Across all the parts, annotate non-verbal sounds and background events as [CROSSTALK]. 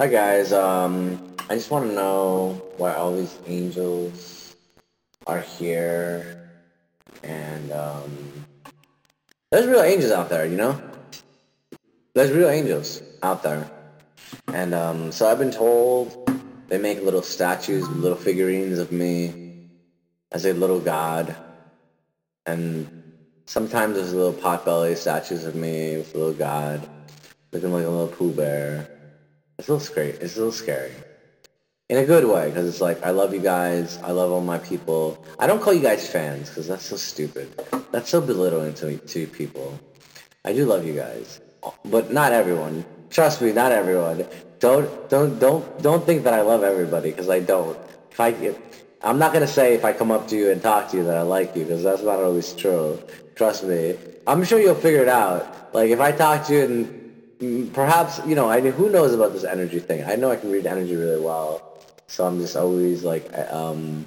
Hi guys, um, I just want to know why all these angels are here, and um, there's real angels out there, you know? There's real angels out there, and um, so I've been told they make little statues, little figurines of me as a little god, and sometimes there's little potbelly statues of me with a little god, looking like a little Pooh Bear. It's a little scary. It's a little scary. In a good way, because it's like, I love you guys. I love all my people. I don't call you guys fans, because that's so stupid. That's so belittling to, to people. I do love you guys. But not everyone. Trust me, not everyone. Don't, don't, don't, don't think that I love everybody, because I don't. If I, if, I'm not to say if I come up to you and talk to you that I like you, because that's not always true. Trust me. I'm sure you'll figure it out. Like, if I talk to you and perhaps you know I mean, who knows about this energy thing. I know I can read energy really well, so I'm just always like um,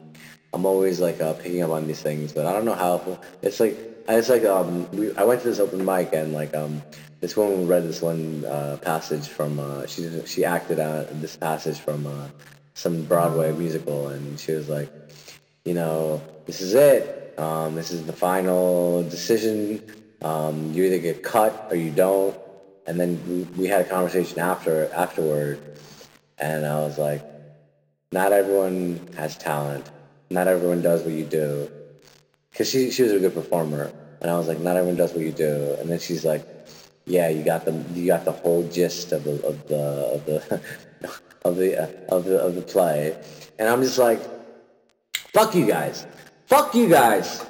I'm always like uh, picking up on these things, but I don't know how. It's like it's like um, we, I went to this open mic and like um, this woman read this one uh, passage from uh, she she acted out this passage from uh, some Broadway musical, and she was like, you know, this is it. Um, this is the final decision. Um, you either get cut or you don't and then we, we had a conversation after afterward, and I was like, not everyone has talent. Not everyone does what you do. Because she, she was a good performer. And I was like, not everyone does what you do. And then she's like, yeah, you got the you got the whole gist of the of the of the [LAUGHS] of the uh, of the of the play. And I'm just like, fuck you guys. Fuck you guys.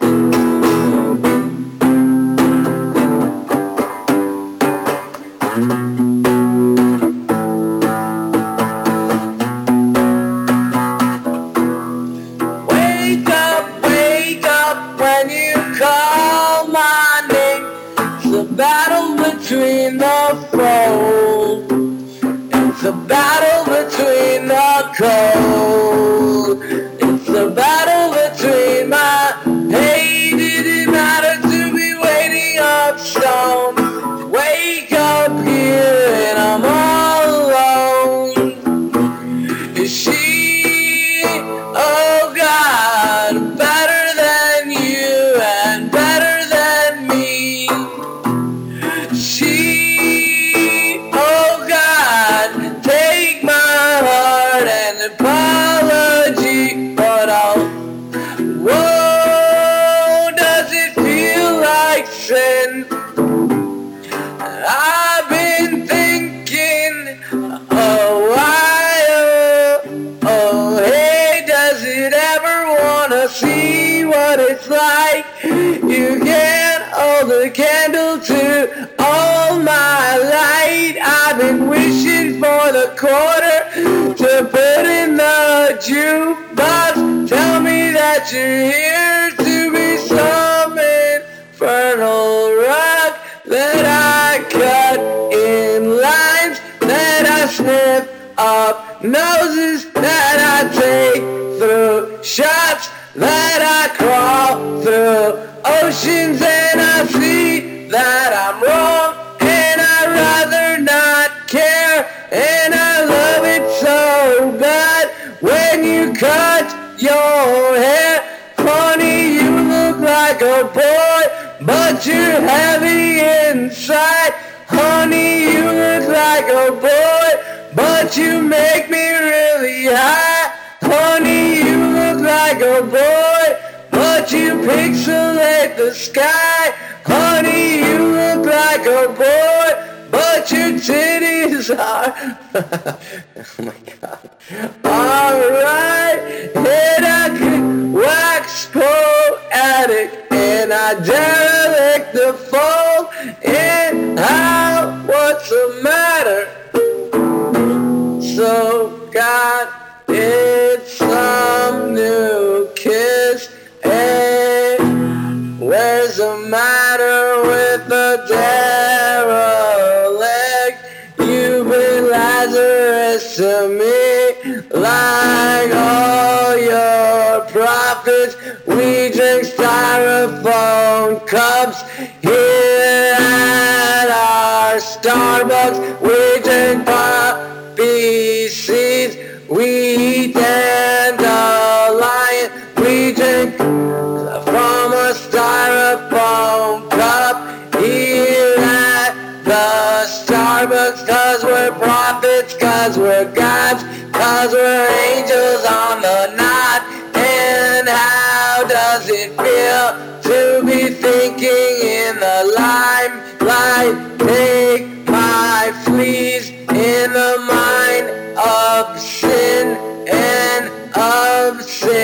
That you're here to be some infernal rock that I cut in lines that I sniff up noses that I take through shots that I crawl through oceans and I see that I'm wrong your hair honey you look like a boy but you're heavy inside. Honey you look like a boy but you make me really high. Honey you look like a boy but you pixelate the sky. Honey you look like a boy but your titties are. [LAUGHS] Oh my god. Alright and I could wax poetic and I derelict the fold. And how what's the like all your prophets we drink styrofoam cups here at our Starbucks we drink poppy seeds. We eat dandelion. We drink cause we're angels on the night. And how does it feel to be thinking in the limelight? Take my fleas in the mind of sin and obsidian.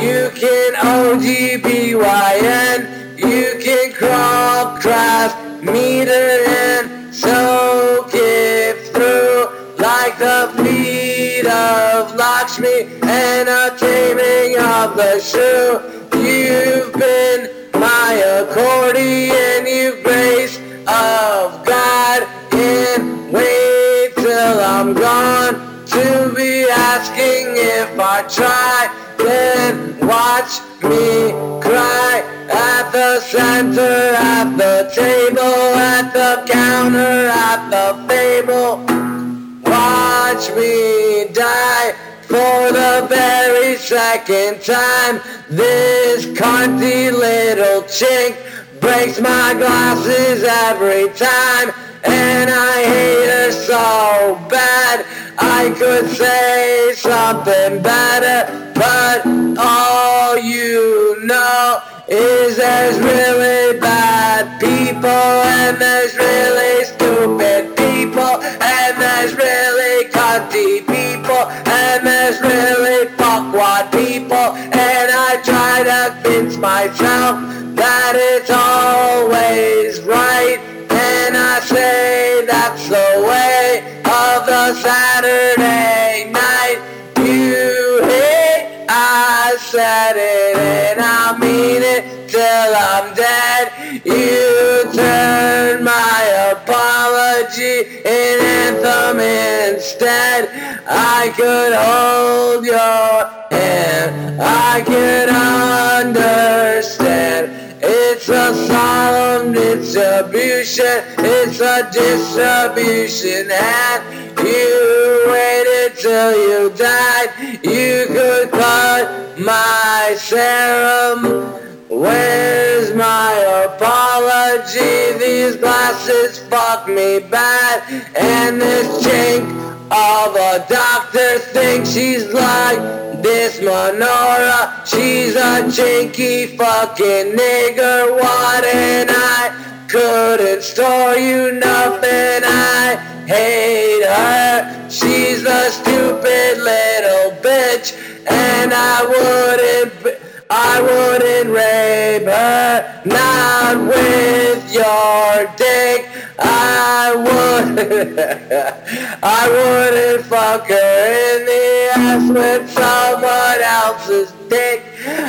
You can OGBYN, you can crawl, craft, meter, and soak it through like the of the shoe. You've been my accordion, you've grace of God, and wait till I'm gone to be asking if I try. Then watch me cry at the center, at the table, at the counter, at the fable. Watch me die for the very second time. This cunty little chink breaks my glasses every time. And I hate her so bad. I could say something better, but all you know is there's really bad people and there's really stupid people MS really fuck what people, and I try to convince myself instead I could hold your hand I could understand it's a solemn distribution. It's a distribution, and you waited till you died. You could cut my serum. Apology? These glasses fuck me bad, and this chink of a doctor thinks she's like this menorah. She's a chinky fucking nigger. What and I couldn't store you nothing. I hate her. She's a stupid little bitch, and I wouldn't. I wouldn't rape her, not with your dick. I would, [LAUGHS] I wouldn't fuck her in the ass with someone else's dick.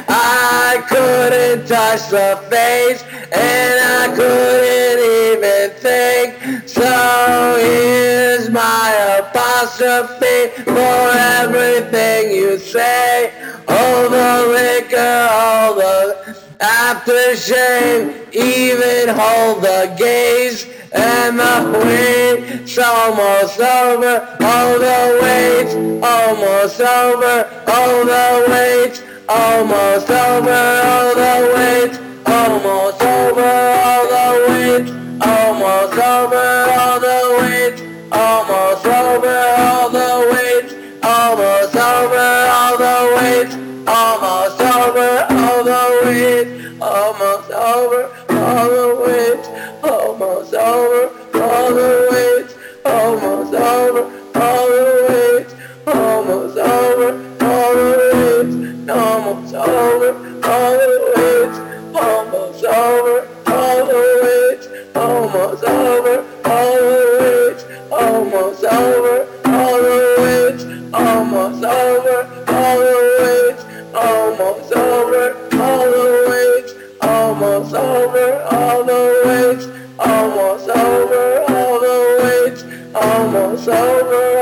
I couldn't touch the face, and I couldn't even think. So here's my apostrophe for everything you say. All aftershave, even hold the gaze and the weight's almost over. All the weight's almost over. All the weight's almost over. All the weight's almost over. over, all the waves, almost over, all the waves, almost over, always, almost over, always, almost over.